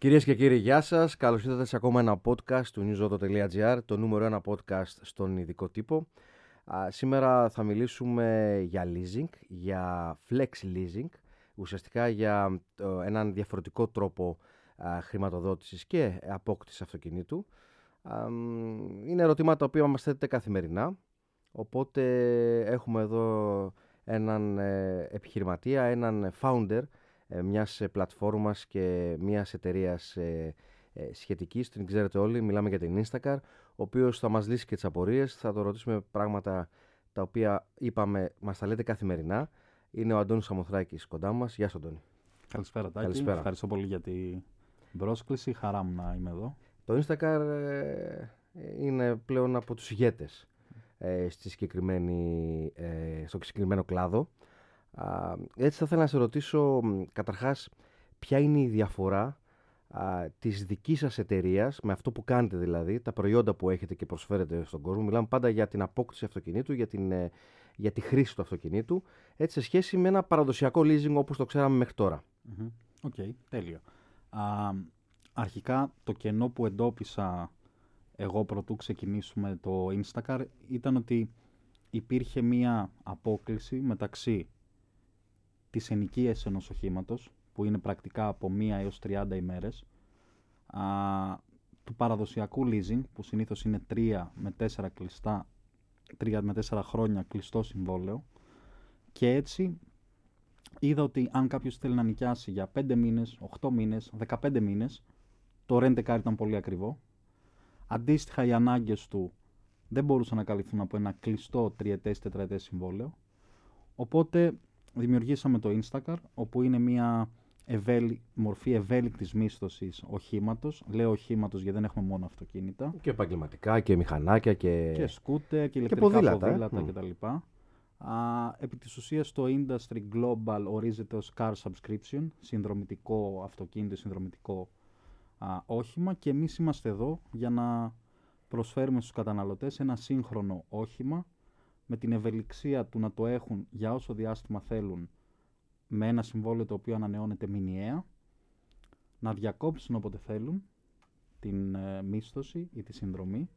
Κυρίες και κύριοι, γεια σας. Καλώς ήρθατε σε ακόμα ένα podcast του newsoto.gr, το νούμερο ένα podcast στον ειδικό τύπο. σήμερα θα μιλήσουμε για leasing, για flex leasing, ουσιαστικά για έναν διαφορετικό τρόπο α, χρηματοδότησης και απόκτησης αυτοκινήτου. είναι ερωτήματα τα οποία μας θέτετε καθημερινά, οπότε έχουμε εδώ έναν ε, επιχειρηματία, έναν founder ε, μιας ε, πλατφόρμας και μιας εταιρείας ε, σχετικής, την ξέρετε όλοι, μιλάμε για την Instacar, ο οποίος θα μας λύσει και τις απορίες, θα το ρωτήσουμε πράγματα τα οποία είπαμε, μας τα λέτε καθημερινά. Είναι ο Αντώνης Σαμοθράκης κοντά μας. Γεια σου Αντώνη. Καλησπέρα Τάκη. Καλησπέρα. Ευχαριστώ πολύ για την πρόσκληση. Χαρά μου να είμαι εδώ. Το Instacar είναι πλέον από τους ηγέτες στη συγκεκριμένη, στο συγκεκριμένο κλάδο έτσι θα ήθελα να σε ρωτήσω καταρχάς ποια είναι η διαφορά α, της δικής σας εταιρείας με αυτό που κάνετε δηλαδή, τα προϊόντα που έχετε και προσφέρετε στον κόσμο. Μιλάμε πάντα για την απόκτηση αυτοκινήτου, για, την, ε, για τη χρήση του αυτοκινήτου, έτσι σε σχέση με ένα παραδοσιακό leasing όπως το ξέραμε μέχρι τώρα. OK, okay, τέλειο. Α, αρχικά το κενό που εντόπισα εγώ προτού ξεκινήσουμε το Instacar ήταν ότι υπήρχε μία απόκληση μεταξύ τις ενοικίες ενός οχήματος, που είναι πρακτικά από 1 έως 30 ημέρες, α, του παραδοσιακού leasing, που συνήθως είναι 3 με 4 κλειστά, 3 με 4 χρόνια κλειστό συμβόλαιο, και έτσι είδα ότι αν κάποιος θέλει να νοικιάσει για 5 μήνες, 8 μήνες, 15 μήνες, το rent car ήταν πολύ ακριβό. Αντίστοιχα οι ανάγκες του δεν μπορούσαν να καλυφθούν από ένα κλειστό τριετές-τετραετές συμβόλαιο. Οπότε δημιουργήσαμε το Instacar, όπου είναι μια ευέλι... μορφή ευέλικτης μίσθωσης οχήματος. Λέω οχήματος γιατί δεν έχουμε μόνο αυτοκίνητα. Και επαγγελματικά και μηχανάκια και. και σκούτερ και ηλεκτρικά και ποδήλατα, ε. ποδήλατα ε; κτλ. επί της ουσίας το Industry Global ορίζεται ως Car Subscription, συνδρομητικό αυτοκίνητο, συνδρομητικό α, όχημα και εμείς είμαστε εδώ για να προσφέρουμε στους καταναλωτές ένα σύγχρονο όχημα με την ευελιξία του να το έχουν για όσο διάστημα θέλουν με ένα συμβόλαιο το οποίο ανανεώνεται μηνιαία, να διακόψουν όποτε θέλουν την ε, μίσθωση ή τη συνδρομή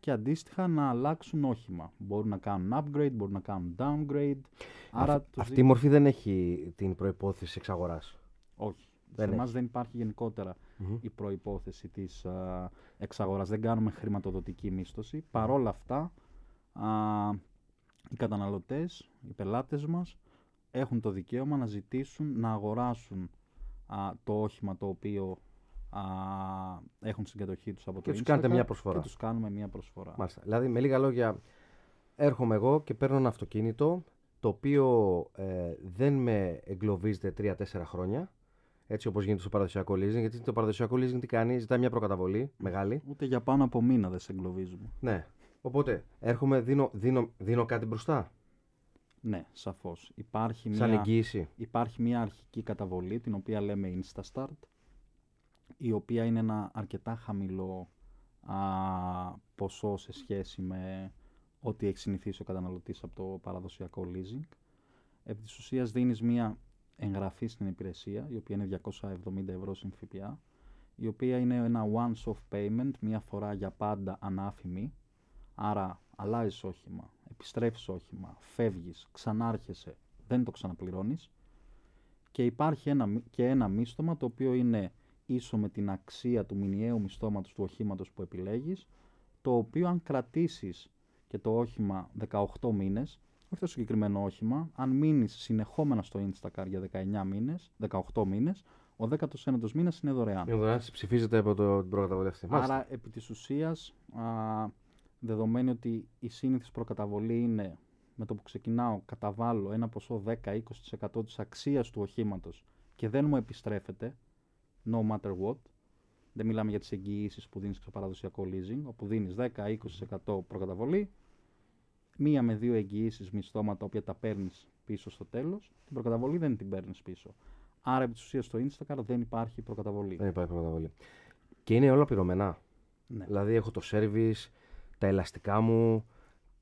και αντίστοιχα να αλλάξουν όχημα. Μπορούν να κάνουν upgrade, μπορούν να κάνουν downgrade. Άρα αυτή η μορφή δεν έχει την προϋπόθεση εξαγοράς. Όχι. Δεν Σε εμάς δεν υπάρχει η προϋπόθεση της uh, εξαγοράς. Δεν κάνουμε χρηματοδοτική μίσθωση. Παρόλα αυτά, οι καταναλωτές, οι πελάτες μας έχουν το δικαίωμα να ζητήσουν να αγοράσουν α, το όχημα το οποίο α, έχουν στην κατοχή τους από και το τους κάνετε μια προσφορά. Και τους κάνουμε μια προσφορά. Μάλιστα. Δηλαδή, με λίγα λόγια, έρχομαι εγώ και παίρνω ένα αυτοκίνητο το οποίο ε, δεν με εγκλωβίζεται 3-4 χρόνια, έτσι όπως γίνεται στο παραδοσιακό leasing. Γιατί το παραδοσιακό leasing τι κάνει, ζητάει μια προκαταβολή μεγάλη. Ούτε για πάνω από μήνα δεν σε εγκλωβίζουμε. Ναι. Οπότε, έρχομαι, δίνω, δίνω, δίνω κάτι μπροστά. Ναι, σαφώς. Υπάρχει, Σαν μια, εγγύηση. υπάρχει μια αρχική καταβολή, την οποία λέμε InstaStart, η οποία είναι ένα αρκετά χαμηλό α, ποσό σε σχέση με ό,τι έχει συνηθίσει ο καταναλωτής από το παραδοσιακό leasing. Επί της ουσίας δίνεις μια εγγραφή στην υπηρεσία, η οποία είναι 270 ευρώ συν ΦΠΑ, η οποία είναι ένα one-off payment, μια φορά για πάντα ανάφημη, Άρα αλλάζεις όχημα, επιστρέφεις όχημα, φεύγεις, ξανάρχεσαι, δεν το ξαναπληρώνεις. Και υπάρχει ένα, και ένα μίστομα το οποίο είναι ίσο με την αξία του μηνιαίου μισθώματος του οχήματος που επιλέγεις, το οποίο αν κρατήσεις και το όχημα 18 μήνες, όχι το συγκεκριμένο όχημα, αν μείνεις συνεχόμενα στο Instacar για 19 μήνες, 18 μήνες, ο 19ος μήνας είναι δωρεάν. Είναι δωρεάν, ψηφίζεται από το, την προκαταβολή Άρα, επί της ουσίας, δεδομένου ότι η σύνηθις προκαταβολή είναι με το που ξεκινάω καταβάλω ένα ποσό 10-20% της αξίας του οχήματος και δεν μου επιστρέφεται, no matter what, δεν μιλάμε για τις εγγυήσεις που δίνεις στο παραδοσιακό leasing, όπου δίνεις 10-20% προκαταβολή, μία με δύο εγγυήσεις μισθώματα, οποία τα παίρνεις πίσω στο τέλος, την προκαταβολή δεν την παίρνεις πίσω. Άρα, επί της ουσίας, στο Instacar δεν υπάρχει προκαταβολή. Δεν υπάρχει προκαταβολή. Και είναι όλα πληρωμένα. Ναι. Δηλαδή, έχω το service, τα ελαστικά μου,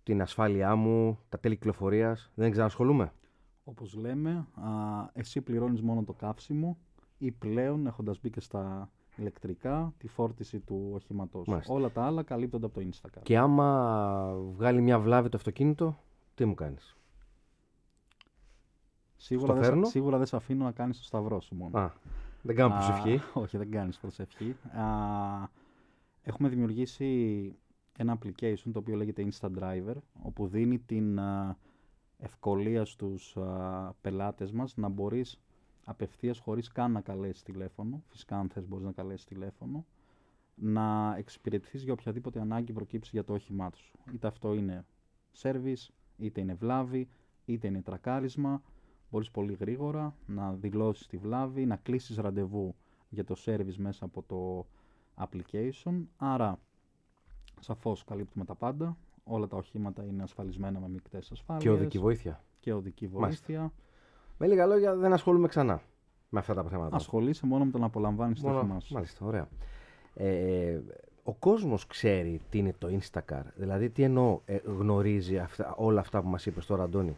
την ασφάλειά μου, τα τέλη κυκλοφορίας. Δεν ξανασχολούμαι. Όπως λέμε, α, εσύ πληρώνεις μόνο το καύσιμο ή πλέον έχοντας μπει και στα ηλεκτρικά τη φόρτιση του οχήματός. Μάλιστα. Όλα τα άλλα καλύπτονται από το Instacart. Και άμα βγάλει μια βλάβη το αυτοκίνητο, τι μου κάνεις; Σίγουρα Στο δεν, σε- φέρνω; σίγουρα δεν σε αφήνω να κάνεις το σταυρό σου μόνο. Α, δεν κάνω Α, προσευχή. όχι, δεν κάνεις προσευχή. Α, έχουμε δημιουργήσει ένα application το οποίο λέγεται Insta Driver, όπου δίνει την α, ευκολία στους α, πελάτες μας να μπορείς απευθείας χωρίς καν να καλέσεις τηλέφωνο, φυσικά αν θες μπορείς να καλέσεις τηλέφωνο, να εξυπηρετηθείς για οποιαδήποτε ανάγκη προκύψει για το όχημά σου. Είτε αυτό είναι service, είτε είναι βλάβη, είτε είναι τρακάρισμα. Μπορείς πολύ γρήγορα να δηλώσεις τη βλάβη, να κλείσεις ραντεβού για το service μέσα από το application. Άρα, σαφώς καλύπτουμε τα πάντα. Όλα τα οχήματα είναι ασφαλισμένα με μικτές ασφάλειες. Και οδική βοήθεια. Και οδική Μάλιστα. βοήθεια. Με λίγα λόγια, δεν ασχολούμαι ξανά με αυτά τα θέματα. Ασχολείσαι μόνο με το να απολαμβάνεις το Μόνο- όχημά σου. Μάλιστα, ωραία. Ε, ο κόσμος ξέρει τι είναι το Instacar. Δηλαδή, τι εννοώ, ε, γνωρίζει αυτά, όλα αυτά που μας είπες τώρα, Αντώνη.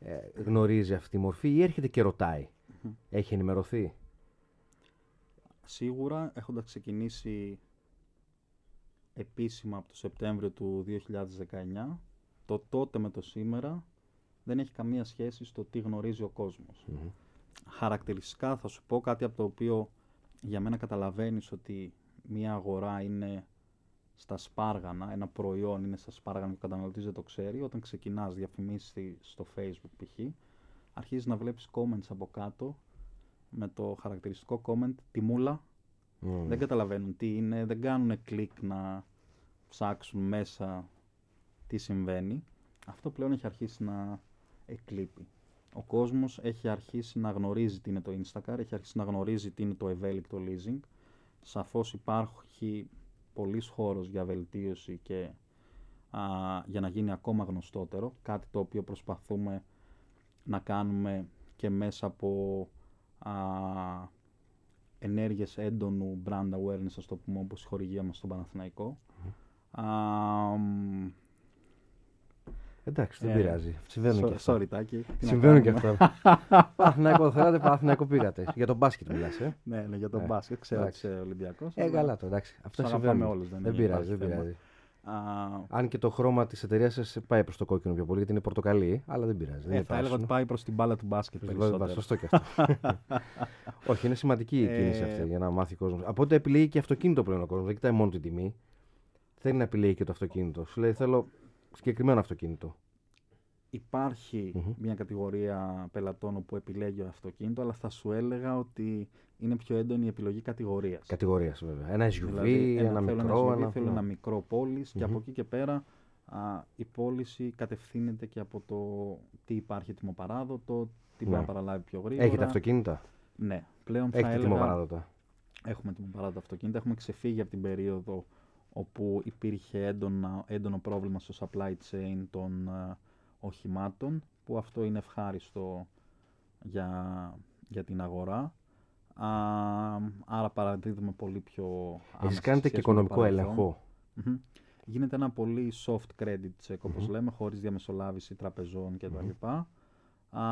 Ε, γνωρίζει αυτή τη μορφή ή έρχεται και ρωτάει. Έχει ενημερωθεί; Σίγουρα έχοντας ξεκινήσει επίσημα από το Σεπτέμβριο του 2019, το τότε με το σήμερα δεν έχει καμία σχέση στο τι γνωρίζει ο κόσμος. Μμμ. Χαρακτηριστικά θα σου πω κάτι από το οποίο για μένα καταλαβαίνεις ότι μια αγορά είναι στα σπάργανα, ένα προϊόν είναι στα σπάργανα και ο καταναλωτής δεν το ξέρει. Όταν ξεκινάς διαφημίσεις στη- στο facebook π.χ. αρχίζεις να βλέπεις comments από κάτω με το χαρακτηριστικό comment τιμούλα Μμ. δεν καταλαβαίνουν τι είναι, δεν κάνουν κλικ να ψάξουν μέσα τι συμβαίνει. Αυτό πλέον έχει αρχίσει να εκλείπει. Ο κόσμος έχει αρχίσει να γνωρίζει τι είναι το Instacar, έχει αρχίσει να γνωρίζει τι είναι το ευέλικτο leasing. Σαφώς υπάρχει πολύς χώρος για βελτίωση και α, για να γίνει ακόμα γνωστότερο, κάτι το οποίο προσπαθούμε να κάνουμε και μέσα από α, ενέργειες έντονου brand awareness, ας το πούμε, όπως η χορηγία μας στον Παναθηναϊκό. Α, μ, Εντάξει, δεν Ε, πειράζει. Συμβαίνουν so- και αυτά. Sorry, Τάκη. τι να Συμβαίνουν και κάνουμε. αυτά. Παναθηναϊκό θέλατε, Παναθηναϊκό πήγατε. Για τον μπάσκετ μιλάς, ε. ναι, ναι, για τον Ε, μπάσκετ. Ξέρω ότι εντάξει. είσαι Ολυμπιακός. Ε, αλλά- καλά το, εντάξει. Αυτά Τους αγαπάμε συμβαίνουν. όλους, δεν δεν είναι, πειράζει, υπάρχει δεν θέμα. πειράζει. Α, Αν και το χρώμα της εταιρείας σας πάει προς το κόκκινο πιο πολύ, γιατί είναι πορτοκαλί, αλλά δεν πειράζει. δεν ε, είναι θα έλεγα ότι πράσινο. πάει προς την μπάλα του μπάσκετ Προς την περισσότερο. Σωστό και αυτό. Όχι, είναι σημαντική η κίνηση Ε, αυτή για να μάθει ο κόσμος. Από ό,τι επιλέγει και αυτοκίνητο πλέον ο κόσμος. Δεν κοιτάει μόνο την τιμή. Θέλει να επιλέγει και το αυτοκίνητο. Σου λέει θέλω συγκεκριμένο αυτοκίνητο. Υπάρχει Μμμ. μια κατηγορία πελατών που επιλέγει ο αυτοκίνητο, αλλά θα σου έλεγα ότι είναι πιο έντονη η επιλογή κατηγορίας. Κατηγορίας βέβαια. Ένα SUV, Δηλαδή, ένα, θέλω μικρό. SUV, ένα... θέλω ένα μικρό πόλης και Μμμ. από εκεί και πέρα α, η πώληση κατευθύνεται και από το τι υπάρχει τιμοπαράδοτο, τι μπορεί Ναι. να παραλάβει πιο γρήγορα. Έχετε αυτοκίνητα; Ναι, πλέον θα Έχετε έλεγα, τιμοπαράδοτα; έχουμε τιμοπαράδοτα αυτοκίνητα, έχουμε ξεφύγει από την περίοδο όπου υπήρχε έντονα, έντονο πρόβλημα στο supply chain των α, οχημάτων, που αυτό είναι ευχάριστο για, για την αγορά. Α, άρα παραδίδουμε πολύ πιο Εσεί άμεση κάνετε και σχέση με το οικονομικό παρελθόν. έλεγχο. Μμμ. Γίνεται ένα πολύ soft credit check, όπως Μμμ. λέμε, χωρίς διαμεσολάβηση τραπεζών κτλ. Μμμ. Α,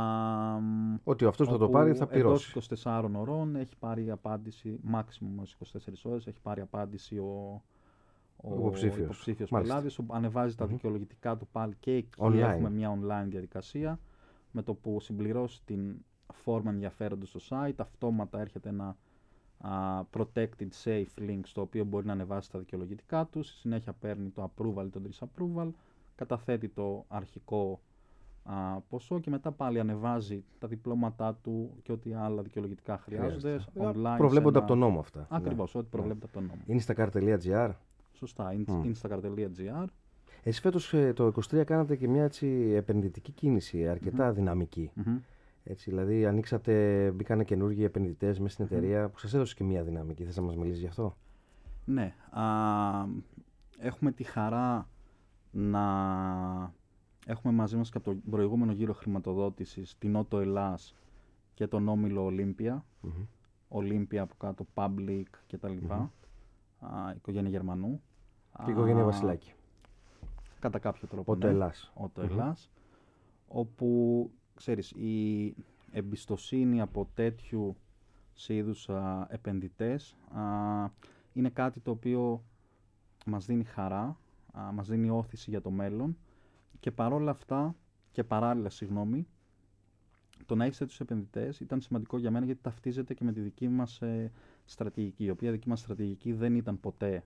μ, Ότι αυτός που θα το όπου πάρει θα εντός πληρώσει. 24 ώρων έχει πάρει απάντηση, maximum ως 24 ώρες, έχει πάρει απάντηση ο, ο Υποψήφιος. υποψήφιος Μάλιστα. πελάτης, όπου ανεβάζει τα Μμμ. δικαιολογητικά του πάλι και εκεί Online. έχουμε μια online διαδικασία, με το που συμπληρώσει την φόρμα ενδιαφέροντος στο site, αυτόματα έρχεται ένα α, protected safe link στο οποίο μπορεί να ανεβάσει τα δικαιολογητικά τους, στη συνέχεια παίρνει το approval ή το disapproval, καταθέτει το αρχικό α, ποσό και μετά πάλι ανεβάζει τα διπλώματά του και ό,τι άλλα δικαιολογητικά χρειάζονται Χρειάζεται. online. Προβλέπονται σε από τον νόμο αυτά. Ναι. Ακριβώς, ό,τι προβλέπεται από τον νόμο. Instacar.gr. Σωστά, in- Μμ. instacart.gr. Εσείς φέτος ε, το 23 κάνατε και μια έτσι επενδυτική κίνηση, αρκετά δυναμική. Μμμ. Έτσι, δηλαδή ανοίξατε, μπήκανε καινούργιοι επενδυτές μέσα στην εταιρεία που σας έδωσε και μια δυναμική. Θες να μας μιλήσεις γι' αυτό; Ναι, α, έχουμε τη χαρά να έχουμε μαζί μας και από τον προηγούμενο γύρο χρηματοδότησης την Ότο Ελλάς και τον Όμιλο Ολύμπια. Μμμ. Ολύμπια από κάτω, Public κτλ. Μμμ. Α, οικογένεια Γερμανού. Και η οικογένεια Α, Βασιλάκη. Κατά κάποιο τρόπο. Ότο ναι. Ελλάς. Ότο Μμμ. Ελλάς, όπου ξέρεις η εμπιστοσύνη από τέτοιου σε είδους α, επενδυτές. Α, είναι κάτι το οποίο μας δίνει χαρά, α, μας δίνει όθηση για το μέλλον και παρόλα αυτά και παράλληλα, συγγνώμη, το να έχετε τους επενδυτές ήταν σημαντικό για μένα γιατί ταυτίζεται και με τη δική μας ε, στρατηγική, η οποία δική μας στρατηγική δεν ήταν ποτέ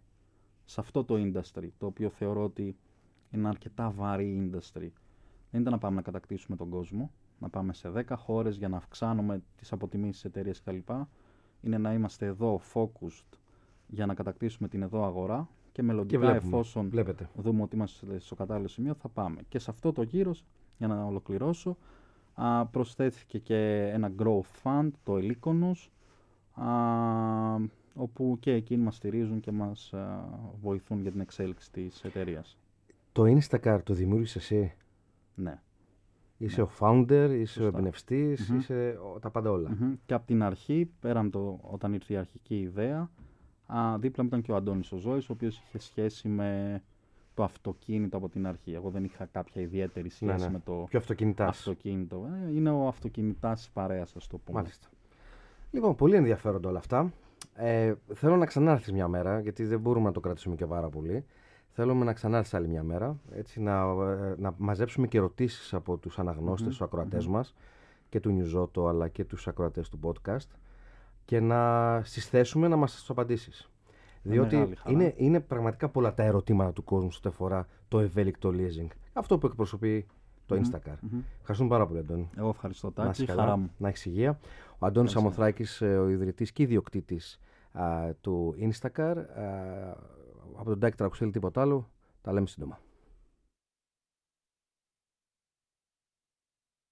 σε αυτό το industry, το οποίο θεωρώ ότι είναι αρκετά βαρύ industry. Δεν ήταν να πάμε να κατακτήσουμε τον κόσμο, να πάμε σε 10 χώρες για να αυξάνουμε τις αποτιμήσεις της εταιρείας κλπ. Είναι να είμαστε εδώ focused για να κατακτήσουμε την εδώ αγορά και μελλοντικά εφόσον βλέπετε. δούμε ότι είμαστε στο κατάλληλο σημείο θα πάμε. Και σε αυτό το γύρο, για να ολοκληρώσω, α, προσθέθηκε και ένα growth fund, το Ελίκονος, όπου και εκείνοι μας στηρίζουν και μας βοηθούν για την εξέλιξη της εταιρείας. Το Instacart το δημιούργησες εσύ; Ναι. Είσαι ναι. ο founder, είσαι ο εμπνευστής, είσαι τα πάντα όλα. Και από την αρχή, πέραν το, όταν ήρθε η αρχική ιδέα, α, δίπλα μου ήταν και ο Αντώνης ο Ζώης, ο οποίος είχε σχέση με το αυτοκίνητο από την αρχή. Εγώ δεν είχα κάποια ιδιαίτερη σχέση ναι, ναι. με το Πιο αυτοκινητάς. αυτοκίνητο. Ε, είναι ο αυτοκινητάς της παρέας, ας το πούμε. Μάλιστα. Λοιπόν, πολύ ενδιαφέροντα όλα αυτά. Ε, θέλω να ξανάρθεις μια μέρα, γιατί δεν μπορούμε να το κρατήσουμε και πάρα πολύ. Θέλουμε να ξανάρθεις άλλη μια μέρα, έτσι να, ε, να μαζέψουμε και ερωτήσεις από τους αναγνώστες, mm-hmm. τους ακροατές mm-hmm. μας και του Νιουζότο αλλά και τους ακροατές του podcast και να συστέσουμε να μας τις απαντήσεις. Διότι είναι, είναι πραγματικά πολλά τα ερωτήματα του κόσμου σε ό,τι αφορά το ευέλικτο leasing. Αυτό που εκπροσωπεί το mm-hmm. Instacar. Mm-hmm. Ευχαριστούμε πάρα πολύ, Αντώνη. Εγώ ευχαριστώ, Τάκη. Να χαρά μου. Να έχεις υγεία. Ο Αντώνης Αμοθράκης, ε, ο ιδρυτής και ιδιοκτήτης του Instacar. Α, από τον Τάκη Τρακουσέλη τίποτα άλλο. Τα λέμε σύντομα.